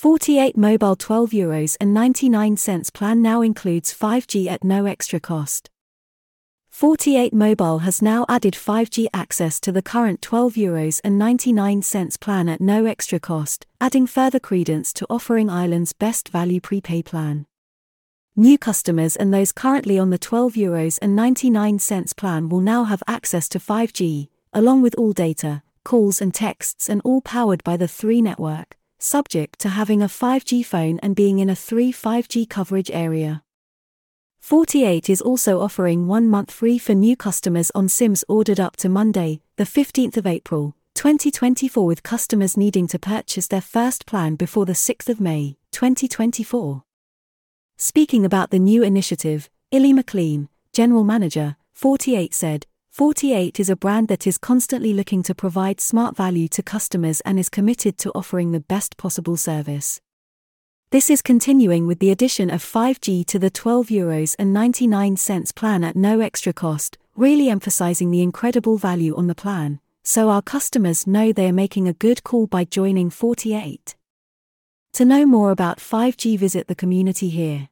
48 Mobile 12 euros and 99 cents plan now includes 5G at no extra cost. 48 Mobile has now added 5G access to the current 12 euros and 99 cents plan at no extra cost, adding further credence to offering Ireland's best value prepay plan. New customers and those currently on the 12 euros and 99 cents plan will now have access to 5G, along with all data, calls and texts and all powered by the 3 network, subject to having a 5G phone and being in a 3 5G coverage area. 48 is also offering one month free for new customers on SIMs ordered up to Monday, the 15th of April, 2024 with customers needing to purchase their first plan before the 6th of May, 2024. Speaking about the new initiative, Elin McLean, General Manager, 48 said, 48 is a brand that is constantly looking to provide smart value to customers and is committed to offering the best possible service. This is continuing with the addition of 5G to the 12 euros and 99 cents plan at no extra cost, really emphasizing the incredible value on the plan, so our customers know they are making a good call by joining 48. To know more about 5G visit the community here.